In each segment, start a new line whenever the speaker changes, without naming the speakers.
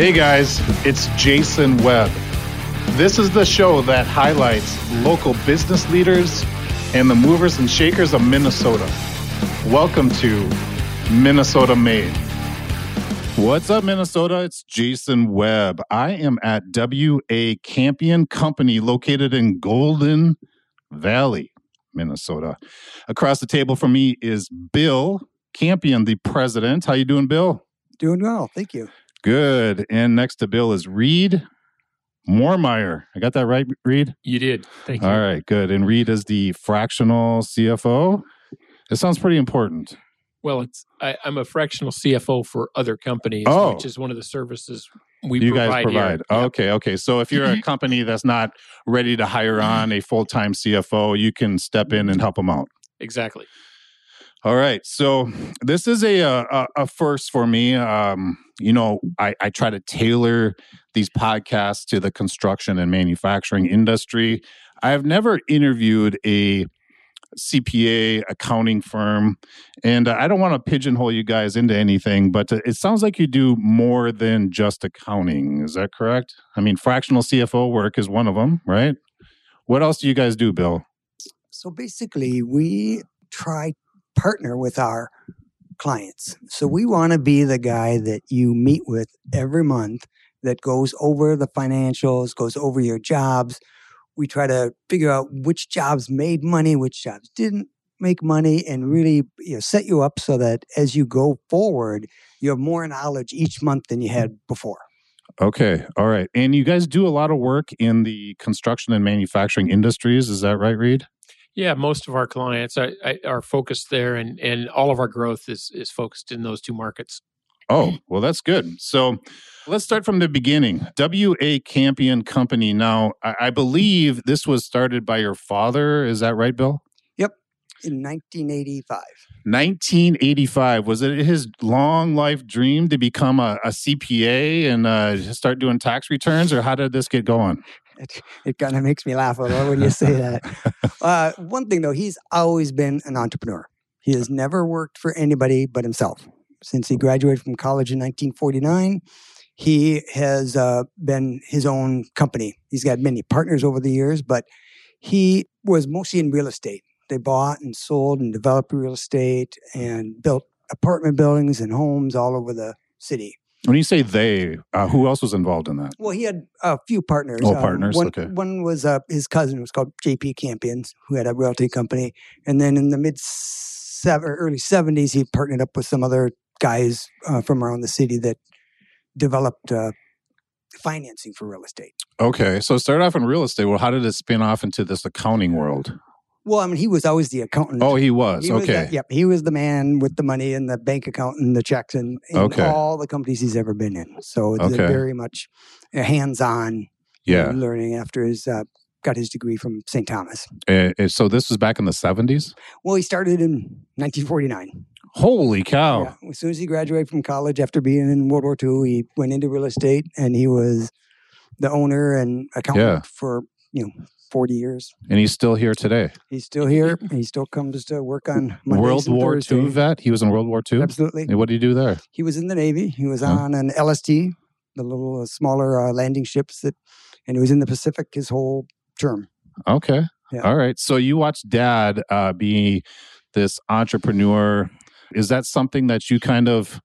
Hey guys, it's Jason Webb. This is the show that highlights local business leaders and the movers and shakers of Minnesota. Welcome to Minnesota Made. What's up, Minnesota? It's Jason Webb. I am at WA Campion Company located in Golden Valley, Minnesota. Across the table from me is Bill Campion, the president. How you doing, Bill?
Doing well, thank you.
Good. And next to Bill is Reed Moormeier. I got that right, Reed?
You did. Thank you.
All right, good. And Reed is the fractional CFO. It sounds pretty important.
Well, it's I, I'm a fractional CFO for other companies,
Oh.
which is one of the services we
you
provide
guys provide.
Here.
Okay, okay. So if you're a company that's not ready to hire on a full time CFO, you can step in and help them out.
exactly.
All right. So this is a a, a first for me. Um, you know, I, I try to tailor these podcasts to the construction and manufacturing industry. I have never interviewed a CPA accounting firm, and I don't want to pigeonhole you guys into anything, but it sounds like you do more than just accounting. Is that correct? I mean, fractional CFO work is one of them, right? What else do you guys do, Bill?
So basically, we try partner with our clients. So we want to be the guy that you meet with every month that goes over the financials, goes over your jobs. We try to figure out which jobs made money, which jobs didn't make money, and really you know, set you up so that as you go forward, you have more knowledge each month than you had before.
Okay. All right. And you guys do a lot of work in the construction and manufacturing industries. Is that right, Reed?
Yeah, most of our clients are, are focused there, and and all of our growth is is focused in those two markets.
Oh, well, that's good. So let's start from the beginning. WA Campion Company. Now, I, I believe this was started by your father. Is that right, Bill? Yep.
In 1985.
1985. Was it his long life dream to become a, a CPA and uh, start doing tax returns, or how did this get going?
It, it kind of makes me laugh a little when you say that. uh, one thing though, he's always been an entrepreneur. He has never worked for anybody but himself. Since he graduated from college in 1949, he has uh, been his own company. He's got many partners over the years, but he was mostly in real estate. They bought and sold and developed real estate and built apartment buildings and homes all over the city.
When you say they, uh, who else was involved in that?
Well, he had a few partners.
Oh, partners,
One,
okay.
one was uh, his cousin, who was called J.P. Campions, who had a realty company. And then in the mid seven, early 70s, he partnered up with some other guys uh, from around the city that developed uh, financing for real estate.
Okay. So start off in real estate. Well, how did it spin off into this accounting world?
Well, I mean, he was always the accountant.
Oh, he was.
He was
okay.
the- yep, he was the man with the money and the bank account and the checks and, and
Okay.
all the companies he's ever been in. So it's
Okay.
very much hands-on
yeah.
learning after his uh, got his degree from St. Thomas.
Uh, so this was back in the 70s?
Well, he started in 1949.
Holy cow.
Yeah. As soon as he graduated from college after being in World War II, he went into real estate and he was the owner and accountant
Yeah.
for you know 40 years.
And he's still here today.
He's still here. He still comes to work on Mondays
World War II
Thursdays.
vet. He was in World War II.
Absolutely.
And what did he do there?
He was in the Navy. He was
Huh.
on an LST, the little uh, smaller uh, landing ships that, and he was in the Pacific his whole term.
Okay.
Yeah.
All right. So you watched dad uh, be this entrepreneur. Is that something that you kind of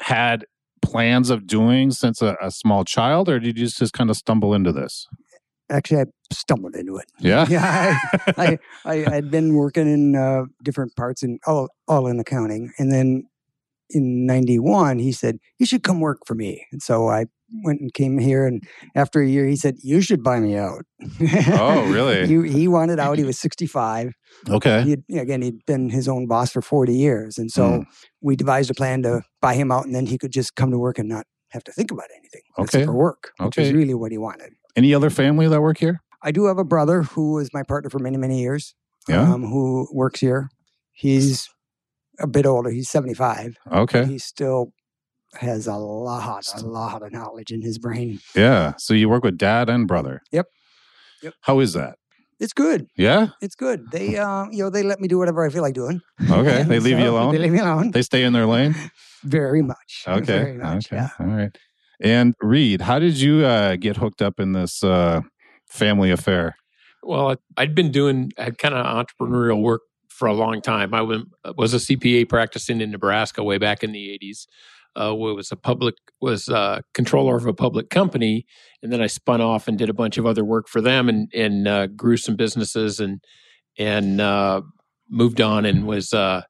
had plans of doing since a, a small child, or did you just kind of stumble into this?
Actually, I stumbled into it.
Yeah.
Yeah, I, I had been working in uh, different parts and all all in accounting, and then in '91 he said you should come work for me, and so I went and came here. And after a year, he said you should buy me out.
Oh, really?
he, he wanted out. He was 65.
Okay.
He had, again, he'd been his own boss for 40 years, and so
Mm.
we devised a plan to buy him out, and then he could just come to work and not have to think about anything
Okay.
for work, which is really what he wanted.
Any other family that work here?
I do have a brother who was my partner for many, many years.
Yeah.
Um, who works here. He's a bit older. He's 75.
Okay.
He still has a lot, a lot of knowledge in his brain.
Yeah. So you work with dad and brother.
Yep. Yep.
How is that?
It's good.
Yeah.
It's good. They, uh, you know, they let me do whatever I feel like doing.
Okay. They leave you alone.
They leave me alone.
They stay in their lane.
Very much.
Okay.
Very much.
okay.
Yeah.
All right. And Reed, how did you uh, get hooked up in this uh, family affair?
Well, I'd been doing kind of entrepreneurial work for a long time. I was a CPA practicing in Nebraska way back in the 80s. Uh, was a public was a controller of a public company, and then I spun off and did a bunch of other work for them, and and uh, grew some businesses and and uh, moved on and was uh,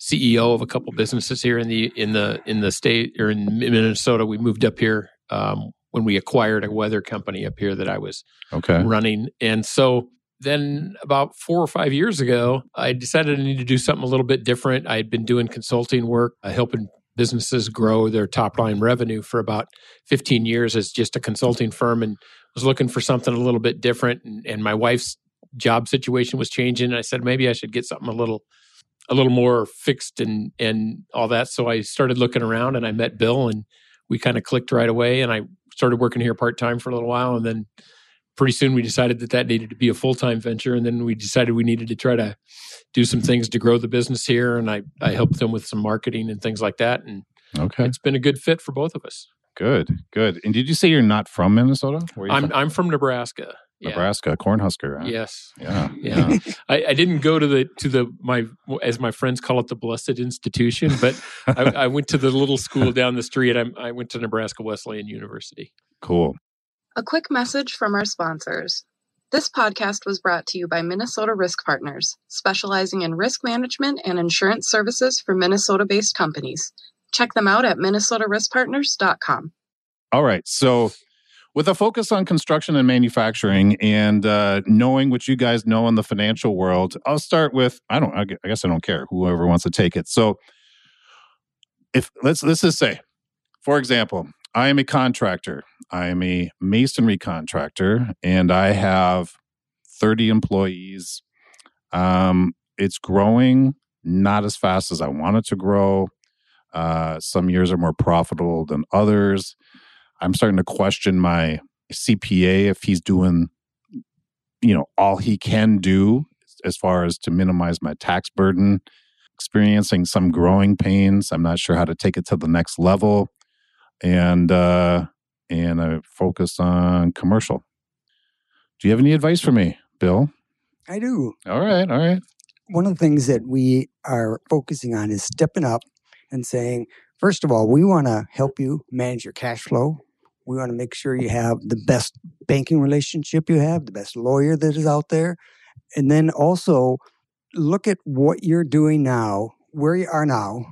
CEO of a couple businesses here in the in the in the state or in Minnesota. We moved up here um, when we acquired a weather company up here that I was
okay.
running, and so then about four or five years ago, I decided I needed to do something a little bit different. I had been doing consulting work, uh, helping businesses grow their top line revenue for about 15 years as just a consulting firm and was looking for something a little bit different. And, and my wife's job situation was changing. And I said, maybe I should get something a little a little more fixed and and all that. So I started looking around and I met Bill and we kind of clicked right away. And I started working here part time for a little while, and then pretty soon we decided that that needed to be a full time venture. And then we decided we needed to try to do some things to grow the business here. And I I helped them with some marketing and things like that. And
okay,
it's been a good fit for both of us.
Good, good. And did you say you're not from Minnesota?
I'm
from?
I'm from Nebraska.
Nebraska, yeah. Cornhusker. Huh?
Yes.
Yeah.
Yeah. I, I, didn't go to the to the my as my friends call it the blessed institution, but I, I, went to the little school down the street. I, I went to Nebraska Wesleyan University.
Cool.
A quick message from our sponsors. This podcast was brought to you by Minnesota Risk Partners, specializing in risk management and insurance services for Minnesota based companies. Check them out at minnesotariskpartners.com.
All right. So with a focus on construction and manufacturing and uh, knowing what you guys know in the financial world i'll start with i don't i guess i don't care whoever wants to take it. So if let's let's just say for example i am a contractor. I am a masonry contractor and i have 30 employees. Um, it's growing not as fast as i want it to grow. Uh, some years are more profitable than others I'm starting to question my CPA if he's doing, you know, all he can do as far as to minimize my tax burden. Experiencing some growing pains. I'm not sure how to take it to the next level, and uh, and I focused on commercial. Do you have any advice for me, Bill?
I do.
All right, all right.
One of the things that we are focusing on is stepping up and saying, first of all, we want to help you manage your cash flow. We want to make sure you have the best banking relationship you have, the best lawyer that is out there. And then also look at what you're doing now, where you are now,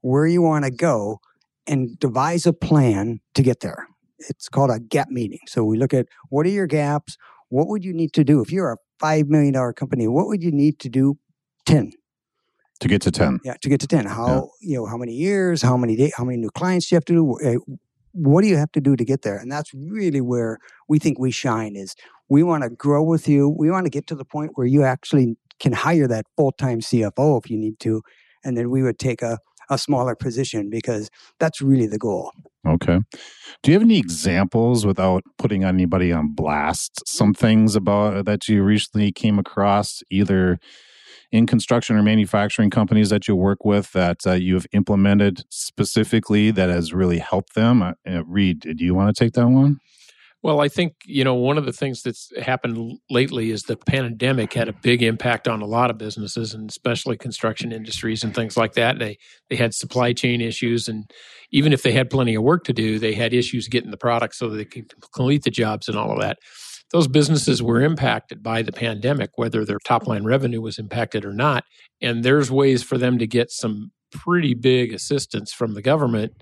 where you want to go, and devise a plan to get there. It's called a gap meeting. So we look at what are your gaps? What would you need to do? If you're a $5 million company, what would you need to do 10?
To get to 10.
Yeah, to get to 10. How, yeah. you know, how many years, how many days, how many new clients do you have to do? Eh, What do you have to do to get there? And that's really where we think we shine is we want to grow with you. We want to get to the point where you actually can hire that full-time CFO if you need to. And then we would take a, a smaller position because that's really the goal.
Okay. Do you have any examples without putting anybody on blast? Some things about uh, that you recently came across either in construction or manufacturing companies that you work with that uh, you have implemented specifically that has really helped them? Uh, uh Reed, do you want to take that one?
Well, I think, you know, one of the things that's happened lately is the pandemic had a big impact on a lot of businesses and especially construction industries and things like that. They they had supply chain issues and even if they had plenty of work to do, they had issues getting the product so they could complete the jobs and all of that those businesses were impacted by the pandemic, whether their top line revenue was impacted or not. And there's ways for them to get some pretty big assistance from the government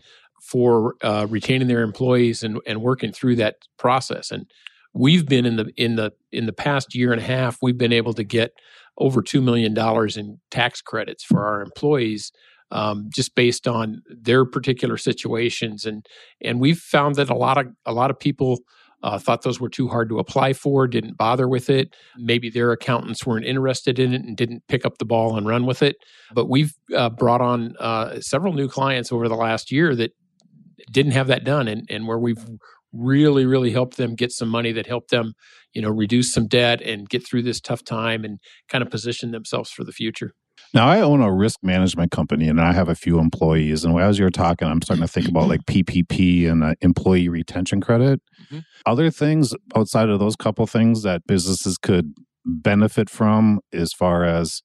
for uh, retaining their employees and, and working through that process. And we've been in the in the in the past year and a half, we've been able to get over two million dollars in tax credits for our employees um, just based on their particular situations and and we've found that a lot of a lot of people uh, thought those were too hard to apply for, didn't bother with it. Maybe their accountants weren't interested in it and didn't pick up the ball and run with it. But we've uh, brought on uh, several new clients over the last year that didn't have that done and, and where we've really really helped them get some money that helped them you know reduce some debt and get through this tough time and kind of position themselves for the future
Now, I own a risk management company and I have a few employees. And as you're talking, I'm starting to think about like PPP and uh, employee retention credit. Mm-hmm. Other things outside of those couple things that businesses could benefit from as far as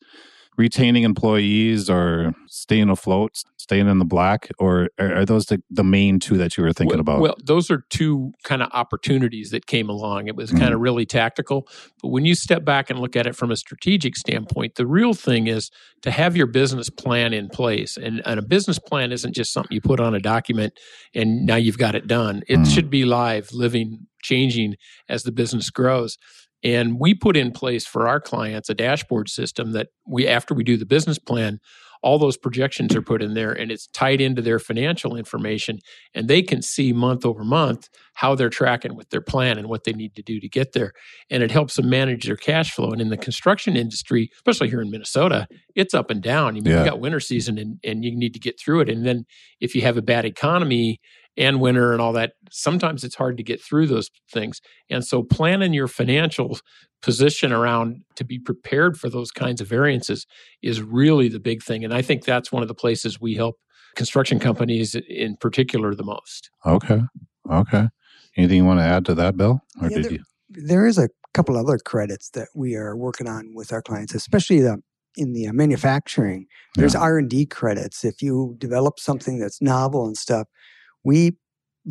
retaining employees or staying afloat, staying in the black, or are those the, the main two that you were thinking
well,
about?
Well, those are two kind of opportunities that came along. It was mm-hmm. kind of really tactical. But when you step back and look at it from a strategic standpoint, the real thing is to have your business plan in place. And, and a business plan isn't just something you put on a document and now you've got it done. It mm-hmm. should be live, living, changing as the business grows. And we put in place for our clients a dashboard system that we, after we do the business plan, all those projections are put in there and it's tied into their financial information. And they can see month over month how they're tracking with their plan and what they need to do to get there. And it helps them manage their cash flow. And in the construction industry, especially here in Minnesota, it's up and down. You mean, yeah. got winter season and, and you need to get through it. And then if you have a bad economy, and winter and all that, sometimes it's hard to get through those things. And so planning your financial position around to be prepared for those kinds of variances is really the big thing. And I think that's one of the places we help construction companies in particular the most.
Okay. Okay. Anything you want to add to that, Bill?
Or yeah, did there, you? There is a couple other credits that we are working on with our clients, especially the in the uh, manufacturing. There's R and D credits. If you develop something that's novel and stuff, we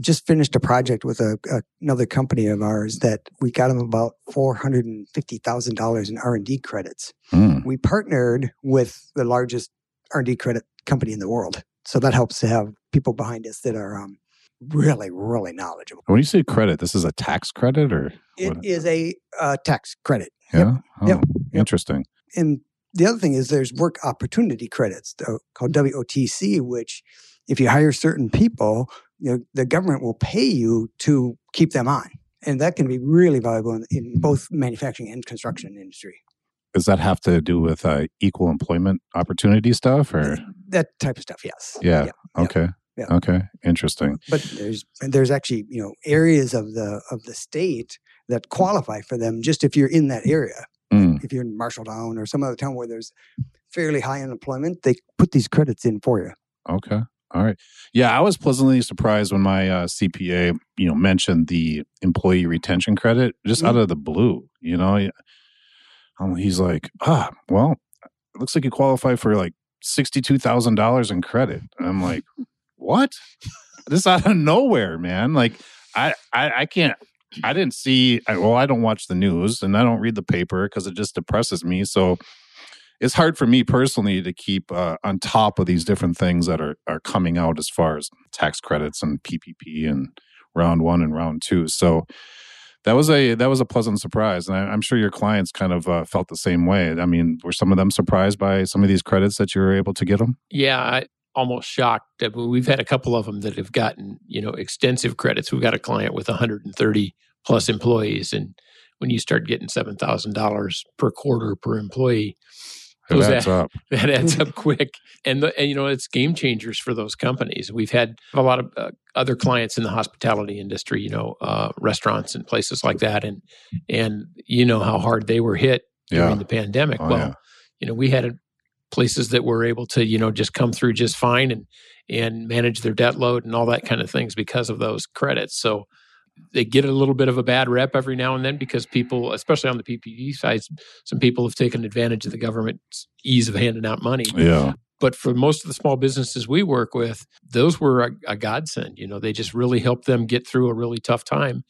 just finished a project with a, a, another company of ours that we got them about four hundred and fifty thousand dollars in R and D credits. Mm. We partnered with the largest R and D credit company in the world, so that helps to have people behind us that are um, really, really knowledgeable.
When you say credit, this is a tax credit, or
it what? is a uh, tax credit.
Yeah, yep. Oh, yep. interesting.
And the other thing is there's work opportunity credits called WOTC, which if you hire certain people, you know, the government will pay you to keep them on. And that can be really valuable in, in both manufacturing and construction industry.
Does that have to do with uh, equal employment opportunity stuff or
that type of stuff? Yes.
Yeah. yeah. Okay. Yeah. Okay. Interesting.
But there's there's actually you know areas of the of the state that qualify for them just if you're in that area. Mm. If you're in Marshalltown or some other town where there's fairly high unemployment, they put these credits in for you.
Okay. All right. Yeah, I was pleasantly surprised when my uh, CPA, you know, mentioned the employee retention credit just mm-hmm. out of the blue. You know, um, he's like, ah, well, it looks like you qualify for like sixty-two thousand dollars in credit. And I'm like, what? this out of nowhere, man. Like, I, I, I can't. I didn't see. Well, I don't watch the news and I don't read the paper because it just depresses me. So it's hard for me personally to keep uh, on top of these different things that are are coming out as far as tax credits and PPP and round one and round two. So that was a that was a pleasant surprise, and I, am sure your clients kind of uh, felt the same way. I mean, were some of them surprised by some of these credits that you were able to get them?
Yeah, I, almost shocked. We've had a couple of them that have gotten you know extensive credits. We've got a client with 130 plus employees, and when you start getting seven thousand dollars per quarter per employee,
it adds that, up.
That adds up quick, and, the, and, you know it's game changers for those companies. We've had a lot of uh, other clients in the hospitality industry, you know, uh, restaurants and places like that, and and you know how hard they were hit during the pandemic. Oh, well, yeah. you know, we had places that were able to you know just come through just fine and and manage their debt load and all that kind of things because of those credits. So they get a little bit of a bad rep every now and then because people, especially on the PPP side, some people have taken advantage of the government's ease of handing out money.
Yeah.
But for most of the small businesses we work with, those were a, a godsend. You know, they just really helped them get through a really tough time.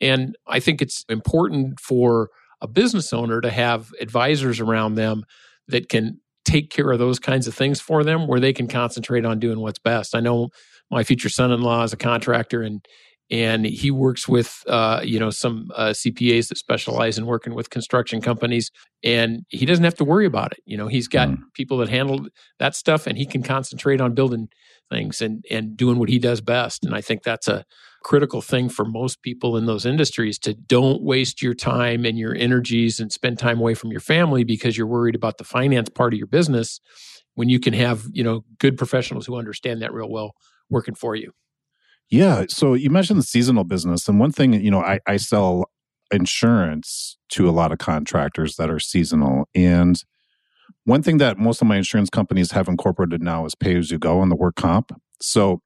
And I think it's important for a business owner to have advisors around them that can take care of those kinds of things for them where they can concentrate on doing what's best. I know my future son-in-law is a contractor and and he works with uh, you know some uh, CPAs that specialize in working with construction companies, and he doesn't have to worry about it. You know, he's got mm. people that handle that stuff, and he can concentrate on building things and and doing what he does best. And I think that's a critical thing for most people in those industries to don't waste your time and your energies and spend time away from your family because you're worried about the finance part of your business when you can have you know good professionals who understand that real well working for you
yeah. So you mentioned the seasonal business. And one thing, you know, I, I sell insurance to a lot of contractors that are seasonal. And one thing that most of my insurance companies have incorporated now is pay as you go on the work comp. So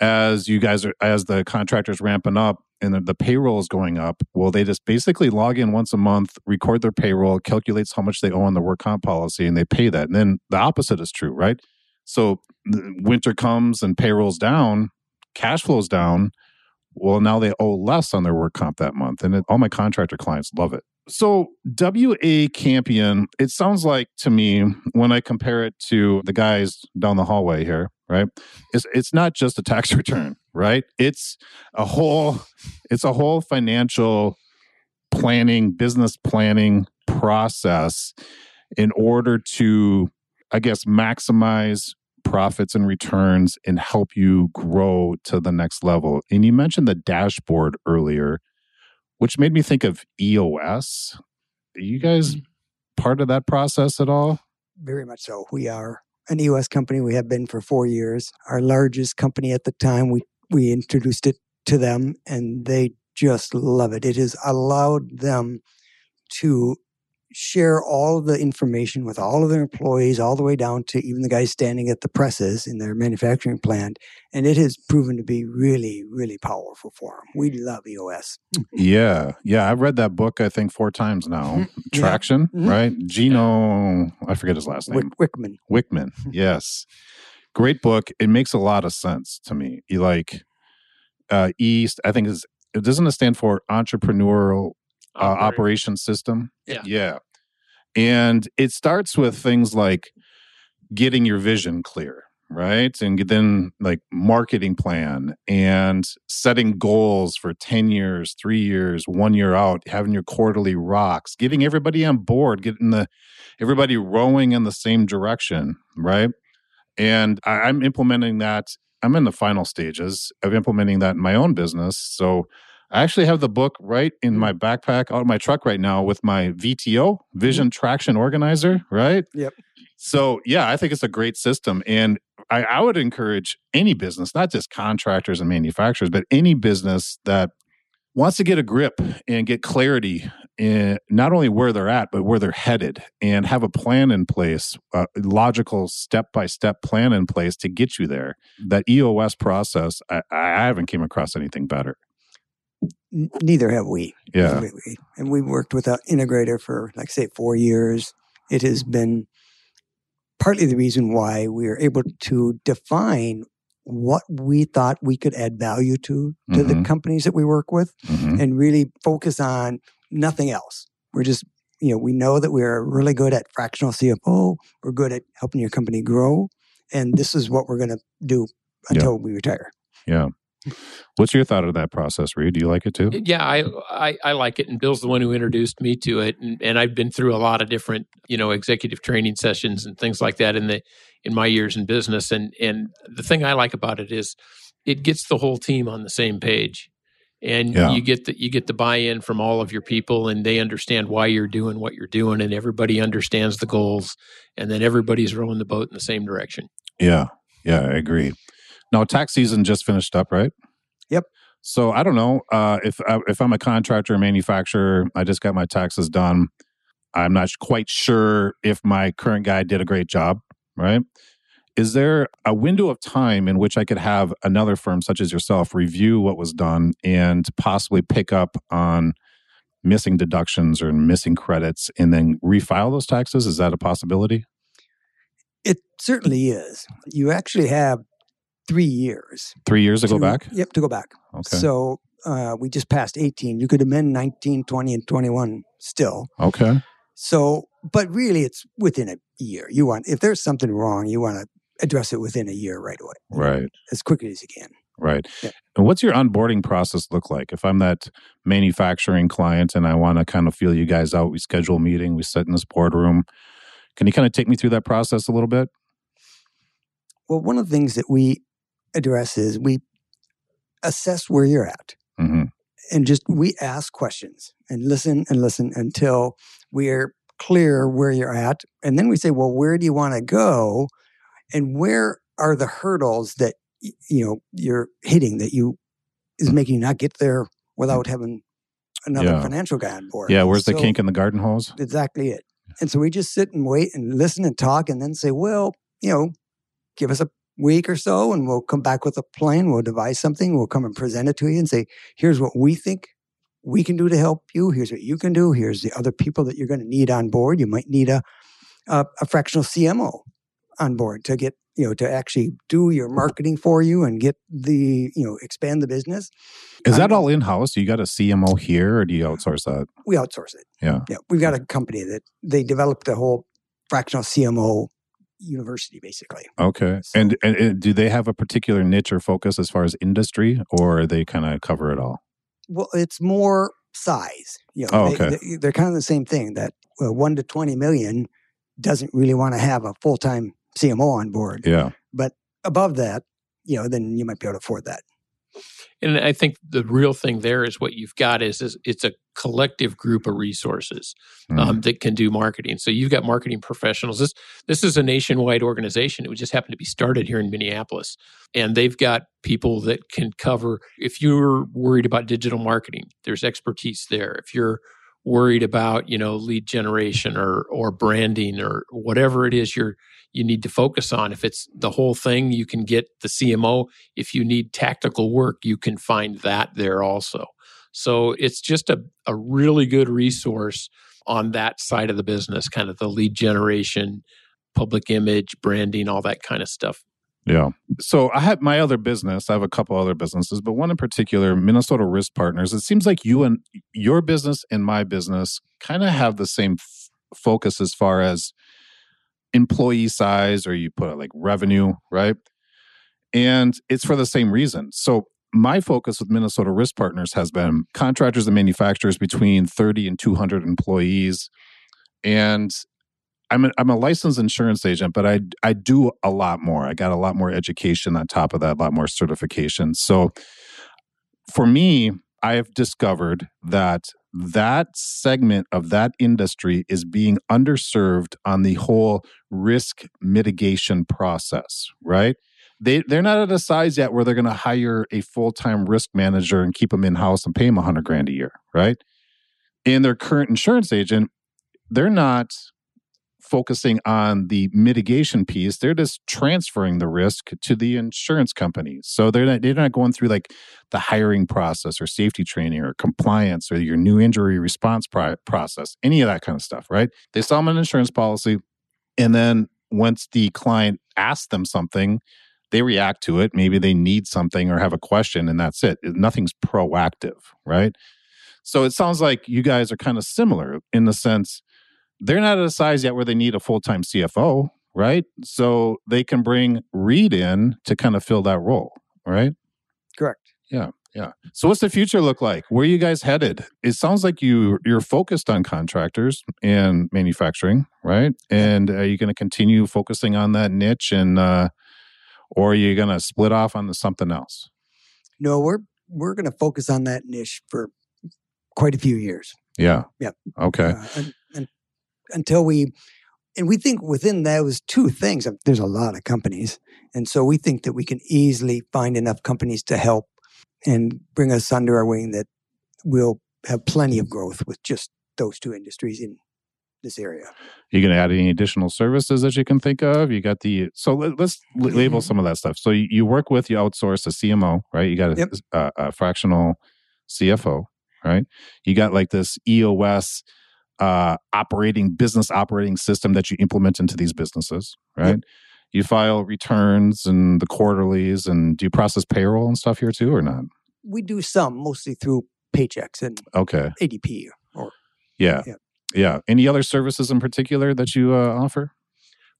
as you guys are as the contractors ramping up and the, the payroll is going up, well, they just basically log in once a month, record their payroll, calculates how much they owe on the work comp policy, and they pay that. And then the opposite is true, right? So winter comes and payroll's down, cash flow's down. Well, now they owe less on their work comp that month, and it, all my contractor clients love it. So, WA Campion, it sounds like to me when I compare it to the guys down the hallway here, right? It's it's not just a tax return, right? It's a whole it's a whole financial planning, business planning process in order to I guess maximize profits and returns and help you grow to the next level. And you mentioned the dashboard earlier which made me think of EOS. Are you guys mm. part of that process at all?
Very much so. We are an EOS company. We have been for four years. Our largest company at the time, we, we introduced it to them and they just love it. It has allowed them to share all of the information with all of their employees, all the way down to even the guys standing at the presses in their manufacturing plant. And it has proven to be really, really powerful for them. We love EOS.
Yeah. Yeah. I've read that book, I think, four times now. Mm-hmm. Traction, yeah. mm-hmm. right? Gino, I forget his last name.
Wickman.
Wickman. yes. Great book. It makes a lot of sense to me. You like uh, East, I think is it doesn't it stand for entrepreneurial uh, operation system.
Yeah.
Yeah. And it starts with things like getting your vision clear, right? And then like marketing plan and setting goals for 10 years, three years, one year out, having your quarterly rocks, getting everybody on board, getting the everybody rowing in the same direction, right? And I, I'm implementing that. I'm in the final stages of implementing that in my own business. So I actually have the book right in my backpack out of my truck right now with my VTO, Vision mm-hmm. Traction Organizer, right?
Yep.
So, yeah, I think it's a great system. And I, I would encourage any business, not just contractors and manufacturers, but any business that wants to get a grip and get clarity in not only where they're at, but where they're headed and have a plan in place, a logical step by step plan in place to get you there. That EOS process, I, I haven't came across anything better
neither have we.
Yeah.
And we worked with an integrator for, like, say, four years. It has been partly the reason why we are able to define what we thought we could add value to to mm-hmm. the companies that we work with mm-hmm. and really focus on nothing else. We're just, you know, we know that we're really good at fractional CFO. We're good at helping your company grow. And this is what we're going to do until we retire.
Yeah. What's your thought of that process, Reed? Do you like it too?
Yeah, I, I, I like it, and Bill's the one who introduced me to it, and, and I've been through a lot of different you know executive training sessions and things like that in the in my years in business, and and the thing I like about it is it gets the whole team on the same page, and yeah. you get the you get the buy in from all of your people, and they understand why you're doing what you're doing, and everybody understands the goals, and then everybody's rowing the boat in the same direction.
Yeah, yeah, I agree. Now, tax season just finished up, right?
Yep.
So I don't know uh, if uh, if I'm a contractor or manufacturer, I just got my taxes done. I'm not quite sure if my current guy did a great job. Right? Is there a window of time in which I could have another firm such as yourself review what was done and possibly pick up on missing deductions or missing credits and then refile those taxes? Is that a possibility?
It certainly is. You actually have three years.
Three years to, to go back?
Yep, to go back.
Okay.
So uh, we just passed 18. You could amend 19, 20, and 21 still.
Okay.
So, but really, it's within a year. You want, if there's something wrong, you want to address it within a year right away.
Right.
As quickly as you can.
Right. Yeah. And what's your onboarding process look like? If I'm that manufacturing client and I want to kind of feel you guys out, we schedule a meeting, we sit in this boardroom. Can you kind of take me through that process a little bit?
Well, one of the things that we address is we assess where you're at. Mm-hmm. And just we ask questions and listen and listen until we're clear where you're at. And then we say, well, where do you want to go? And where are the hurdles that you know you're hitting that you is making you not get there without having another yeah. financial guy on board?
Yeah, where's so, the kink in the garden hose?
Exactly it. And so we just sit and wait and listen and talk and then say, well, you know, give us a week or so and we'll come back with a plan. We'll devise something. We'll come and present it to you and say, here's what we think we can do to help you. Here's what you can do. Here's the other people that you're going to need on board. You might need a, a, a fractional CMO on board to get you know to actually do your marketing for you and get the you know expand the business
is that um, all in house you got a cmo here or do you outsource that
we outsource it
yeah
yeah we've got a company that they developed the whole fractional cmo university basically
okay so, and, and, and do they have a particular niche or focus as far as industry or they kind of cover it all
well it's more size you know
oh, okay.
they, they're kind of the same thing that uh, 1 to 20 million doesn't really want to have a full-time CMO on board.
Yeah.
But above that, you know, then you might be able to afford that.
And I think the real thing there is what you've got is, is it's a collective group of resources mm. um, that can do marketing. So you've got marketing professionals. This this is a nationwide organization. It just happened to be started here in Minneapolis, and they've got people that can cover. If you're worried about digital marketing, there's expertise there. If you're worried about you know lead generation or or branding or whatever it is you're you need to focus on. If it's the whole thing, you can get the CMO. If you need tactical work, you can find that there also. So it's just a, a really good resource on that side of the business, kind of the lead generation, public image, branding, all that kind of stuff.
Yeah. So I have my other business. I have a couple other businesses, but one in particular, Minnesota Risk Partners. It seems like you and your business and my business kind of have the same f- focus as far as employee size or you put it like revenue, right? And it's for the same reason. So my focus with Minnesota Risk Partners has been contractors and manufacturers between 30 and 200 employees. And I'm a, I'm a licensed insurance agent, but I I do a lot more. I got a lot more education on top of that, a lot more certification. So for me, I have discovered that that segment of that industry is being underserved on the whole risk mitigation process, right? They, they're not at a size yet where they're going to hire a full-time risk manager and keep them in-house and pay them 100 grand a year, right? And their current insurance agent, they're not focusing on the mitigation piece. They're just transferring the risk to the insurance companies. So they're not, they're not going through like the hiring process or safety training or compliance or your new injury response process, any of that kind of stuff, right? They sell them an insurance policy. And then once the client asks them something, they react to it. Maybe they need something or have a question, and that's it. Nothing's proactive, right? So it sounds like you guys are kind of similar in the sense they're not at a size yet where they need a full time CFO, right? So they can bring Reed in to kind of fill that role, right?
Correct.
Yeah. Yeah. So what's the future look like? Where are you guys headed? It sounds like you you're focused on contractors and manufacturing, right? And are you going to continue focusing on that niche and uh or are you going to split off on something else?
No, we're we're going to focus on that niche for quite a few years.
Yeah.
Yeah.
Okay.
Uh, until we and we think within those two things um, there's a lot of companies and so we think that we can easily find enough companies to help and bring us under our wing that we'll have plenty of growth with just those two industries in this area.
You going to add any additional services that you can think of? You got the so let, us label mm-hmm. some of that stuff. So you, you, work with you outsource a CMO, right? You got a, yep. a, a fractional CFO, right? You got like this EOS uh, operating business operating system that you implement into these businesses, right? Yep. You file returns and the quarterlies, and do you process payroll and stuff here too, or not?
We do some, mostly through Paychex and
okay
ADP or
yeah, yeah. yeah. Any other services in particular that you uh, offer?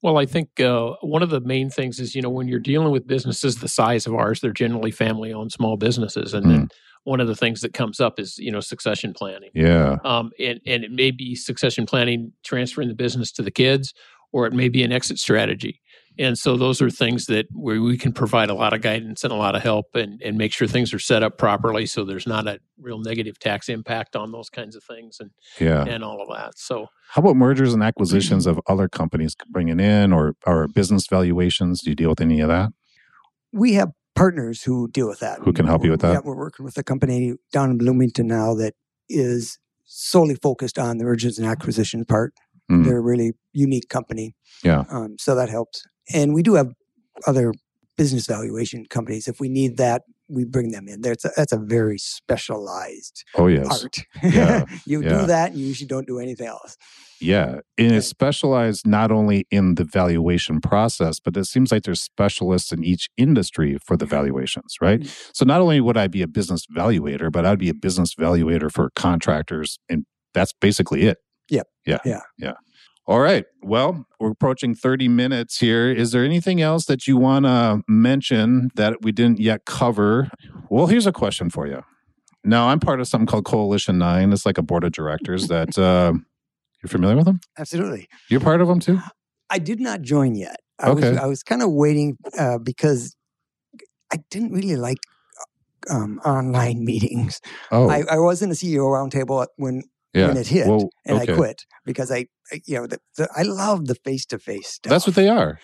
Well, I think uh, one of the main things is, you know, when you're dealing with businesses the size of ours, they're generally family owned small businesses. And mm. then one of the things that comes up is you know succession planning.
Yeah.
Um, and and it may be succession planning, transferring the business to the kids, or it may be an exit strategy. And so those are things that where we can provide a lot of guidance and a lot of help and, and make sure things are set up properly so there's not a real negative tax impact on those kinds of things and
yeah.
and all of that. So
how about mergers and acquisitions of other companies bringing in or or business valuations? Do you deal with any of that?
We have partners who deal with that.
Who can help you with that?
Yeah, we're working with a company down in Bloomington now that is solely focused on the mergers and acquisitions part.
Mhm.
They're a really unique company.
Yeah.
Um, so that helps. And we do have other business valuation companies. If we need that, we bring them in. That's a, that's a very specialized
Oh yes.
art.
Yeah,
you
yeah.
do that, and you usually don't do anything else.
Yeah. And it's specialized not only in the valuation process, but it seems like there's specialists in each industry for the valuations, right?
Mm.
So not only would I be a business valuator, but I'd be a business valuator for contractors. And that's basically it.
Yep.
Yeah.
Yeah.
Yeah. All right. Well, we're approaching 30 minutes here. Is there anything else that you want to mention that we didn't yet cover? Well, here's a question for you. Now, I'm part of something called Coalition Nine. It's like a board of directors that uh, you're familiar with them.
Absolutely.
You're part of them too.
I did not join yet. I
Okay.
was I was kind of waiting uh, because I didn't really like um, online meetings.
Oh,
I, I was in a CEO roundtable when
yeah.
when it hit,
Well,
and
okay.
I quit because I, I you know the, the, I love the face to face stuff.
That's what they are.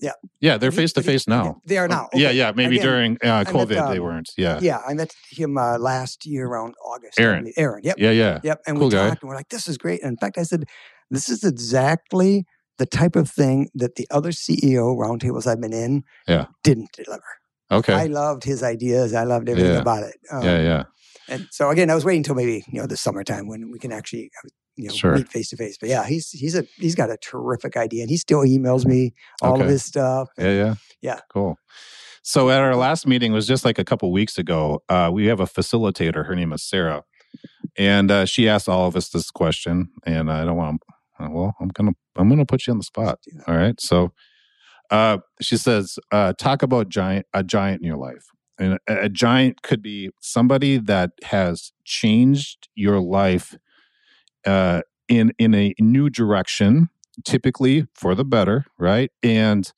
Yeah.
Yeah, they're face to face now.
They are now.
Yeah,
Okay.
yeah. Maybe
Again,
during uh,
met,
COVID they
um,
weren't. Yeah.
Yeah, I met him uh, last year around August.
Aaron.
Aaron. Yep.
Yeah, yeah.
Yep. And
Cool
we
guy.
talked and we're like, this is great. And in fact, I said, this is exactly the type of thing that the other CEO roundtables I've been in
Yeah.
didn't deliver.
Okay.
I loved his ideas. I loved everything
Yeah.
about it. Um,
yeah, yeah.
And so again, I was waiting until maybe you know the summertime when we can actually uh, you know
Sure.
meet face to face. But yeah, he's he's a he's got a terrific idea, and he still emails me all of his stuff.
Yeah, yeah.
Yeah.
Cool. So at our last meeting was just like a couple weeks ago. Uh, we have a facilitator. Her name is Sarah, and uh, she asked all of us this question. And I don't want. Uh, well, I'm gonna I'm gonna put you on the spot. All right. So uh, she says, uh, talk about giant a giant in your life. And a, a giant could be somebody that has changed your life uh, in in a new direction, typically for the better, right? And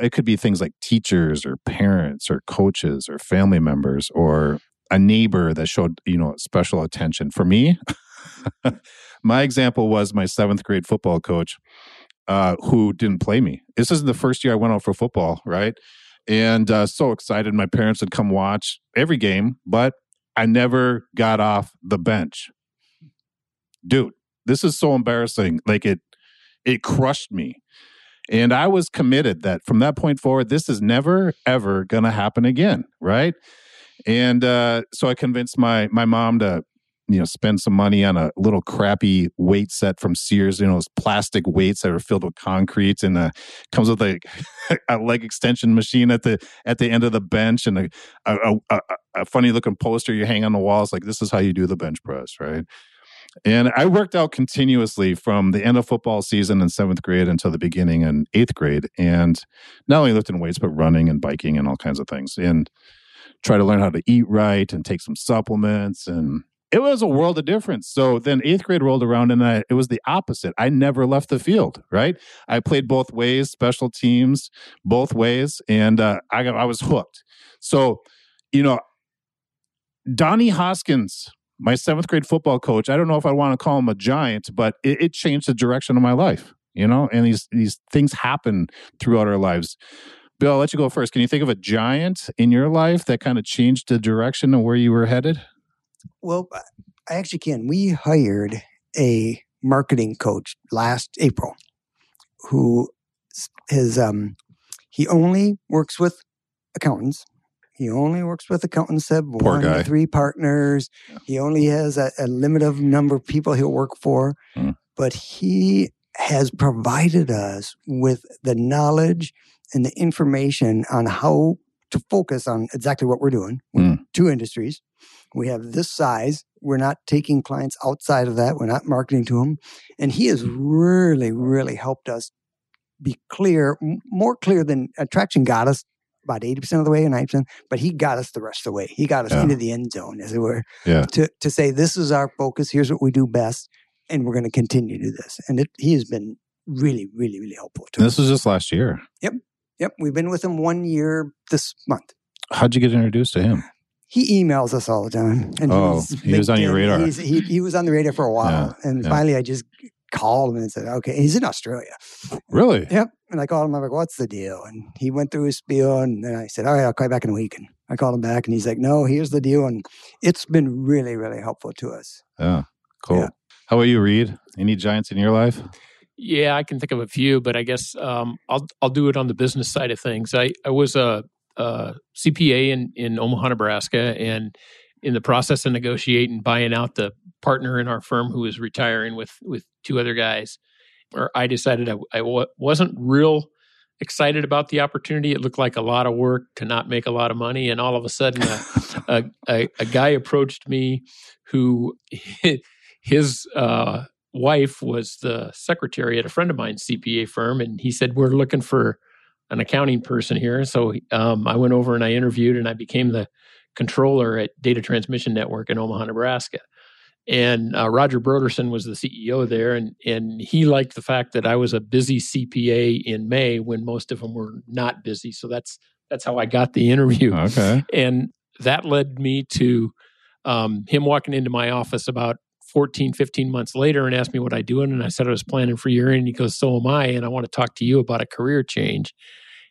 it could be things like teachers or parents or coaches or family members or a neighbor that showed you know special attention. For me, my example was my seventh grade football coach uh, who didn't play me. This isn't the first year I went out for football, right? And uh, so excited, my parents would come watch every game, but I never got off the bench. Dude, this is so embarrassing. Like it, it crushed me. And I was committed that from that point forward, this is never ever going to happen again, right? And uh, so I convinced my my mom to, you know, spend some money on a little crappy weight set from Sears. You know, those plastic weights that are filled with concrete, and uh, comes with a, a leg extension machine at the at the end of the bench, and a a, a, a, funny looking poster you hang on the walls. Like this is how you do the bench press, right? And I worked out continuously from the end of football season in seventh grade until the beginning in eighth grade. And not only lifting weights, but running and biking and all kinds of things. And try to learn how to eat right and take some supplements. And it was a world of difference. So then eighth grade rolled around and I, it was the opposite. I never left the field, right? I played both ways, special teams, both ways. And uh, I, got, I was hooked. So, you know, Donnie Hoskins, my seventh grade football coach, I don't know if I want to call him a giant, but it, it changed the direction of my life, you know, and these, these things happen throughout our lives. Bill, I'll let you go first. Can you think of a giant in your life that kind of changed the direction of where you were headed?
Well, I actually can. We hired a marketing coach last April who his um he only works with accountants. He only works with accountants that have
Poor
one
guy.
to three partners. He only has a, a limit of number of people he'll work for.
Hmm.
But he has provided us with the knowledge and the information on how to focus on exactly what we're doing.
Hmm.
Two industries. We have this size. We're not taking clients outside of that. We're not marketing to them. And he has really, really helped us be clear, more clear than attraction got us about 80% of the way or 90%, but he got us the rest of the way. He got us
Yeah.
into the end zone, as it were,
Yeah.
to, to say, this is our focus. Here's what we do best. And we're going to continue to do this. And it, he has been really, really, really helpful to
And
us.
this was just last year.
Yep. Yep, we've been with him one year this month.
How'd you get introduced to him?
He emails us all the time. And
Oh, he was on your radar.
He's, he, he was on the radar for a while. and
yeah.
finally, I just called him and said, okay, he's in Australia.
Really?
Yep. And I called him. I'm like, what's the deal? And he went through his spiel. And then I said, all right, I'll call you back in a week. And I called him back and he's like, no, here's the deal. And it's been really, really helpful to us.
Yeah. Cool.
Yeah.
How about you, Reed? Any giants in your life?
Yeah, I can think of a few, but I guess um, I'll I'll do it on the business side of things. I, I was a, a CPA in in Omaha, Nebraska, and in the process of negotiating buying out the partner in our firm who was retiring with with two other guys, or I decided I, I w- wasn't real excited about the opportunity. It looked like a lot of work to not make a lot of money, and all of a sudden, a, a, a, a guy approached me who his uh, wife was the secretary at a friend of mine's CPA firm, and he said, "We're looking for an accounting person here." So um, I went over and I interviewed, and I became the controller at Data Transmission Network in Omaha, Nebraska. And uh, Roger Brodersen was the CEO there, and and he liked the fact that I was a busy CPA in May when most of them were not busy. So that's that's how I got the interview.
Okay,
and that led me to um, him walking into my office about 14, 15 months later and asked me what I doing. And I said I was planning for year end. He goes, So am I. And I want to talk to you about a career change.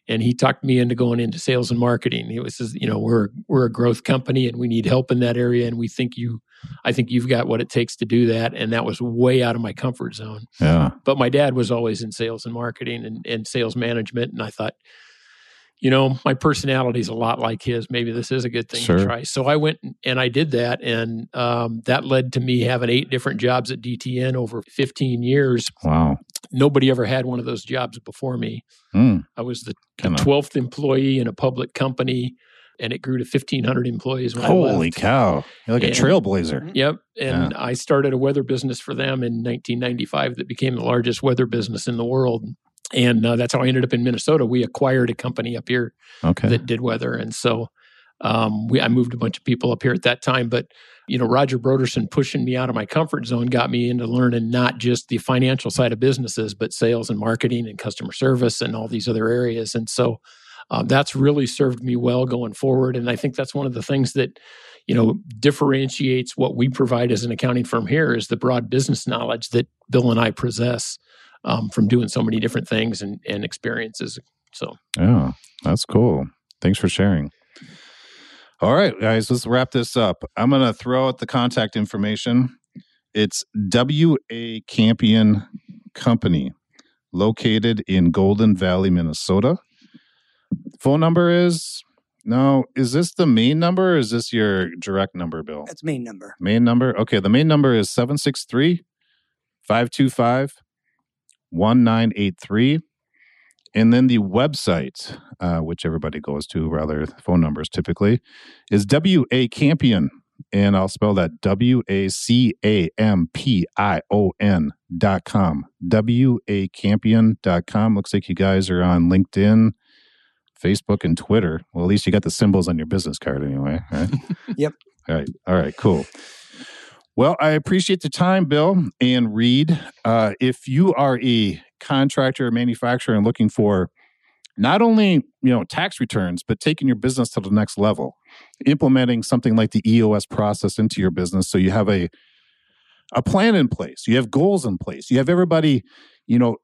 And he talked me into going into sales and marketing. He was, says, you know, we're we're a growth company and we need help in that area. And we think you I think you've got what it takes to do that. And that was way out of my comfort zone.
Yeah.
But my dad was always in sales and marketing and, and sales management. And I thought, you know, my personality is a lot like his. Maybe this is a good thing
Sure.
to try. So I went and I did that. And um, that led to me having eight different jobs at DTN over 15 years.
Wow.
Nobody ever had one of those jobs before me.
Mm,
I was the
Kinda-
12th employee in a public company, and it grew to 1,500 employees when I
holy cow! You're like a trailblazer.
Yep. And I started a weather business for them in 1995 that became the largest weather business in the world. And uh, that's how I ended up in Minnesota. We acquired a company up here
Okay.
that did weather. And so um, we, I moved a bunch of people up here at that time. But, you know, Roger Brodersen pushing me out of my comfort zone got me into learning not just the financial side of businesses, but sales and marketing and customer service and all these other areas. And so um, that's really served me well going forward. And I think that's one of the things that, you know, differentiates what we provide as an accounting firm here is the broad business knowledge that Bill and I possess um, from doing so many different things and, and experiences. So
Yeah, that's cool. Thanks for sharing. All right, guys, let's wrap this up. I'm going to throw out the contact information. It's WA Campion Company, located in Golden Valley, Minnesota. Phone number is no, is this the main number or is this your direct number, Bill?
That's main number.
Main number? Okay, the main number is 763 525 1983. And then the website, uh, which everybody goes to, rather, phone numbers typically, is WA Campion. And I'll spell that W A C A M P I O N dot com. W A Campion dot com. Looks like you guys are on LinkedIn, Facebook, and Twitter. Well, at least you got the symbols on your business card anyway, right?
Yep.
All right. All right. Cool. Well, I appreciate the time, Bill and Reed. Uh, if you are a contractor or manufacturer and looking for not only you know tax returns, but taking your business to the next level, implementing something like the EOS process into your business, so you have a a plan in place, you have goals in place, you have everybody, you know,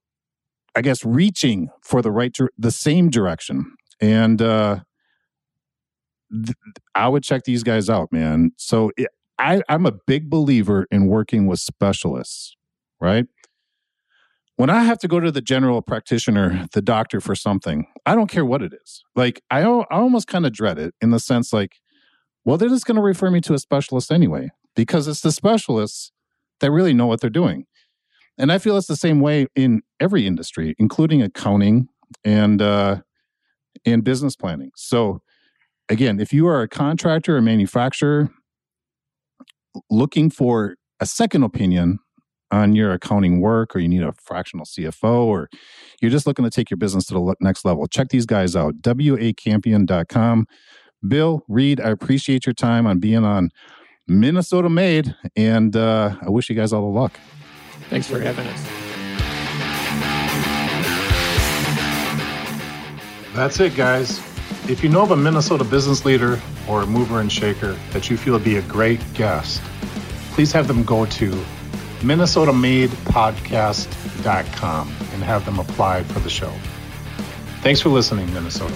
I guess reaching for the right, the same direction, and uh, th- I would check these guys out, man. So it, I, I'm a big believer in working with specialists, right? When I have to go to the general practitioner, the doctor for something, I don't care what it is. Like I, I almost kind of dread it in the sense like, well, they're just going to refer me to a specialist anyway because it's the specialists that really know what they're doing. And I feel it's the same way in every industry, including accounting and uh, and business planning. So again, if you are a contractor or manufacturer looking for a second opinion on your accounting work or you need a fractional CFO or you're just looking to take your business to the next level, check these guys out. wacampion.com. Bill, Reed, I appreciate your time on being on Minnesota Made and uh, I wish you guys all the luck.
thanks for having us.
That's it, guys. If you know of a Minnesota business leader or a mover and shaker that you feel would be a great guest, please have them go to minnesotamadepodcast.com and have them apply for the show. Thanks for listening, Minnesota.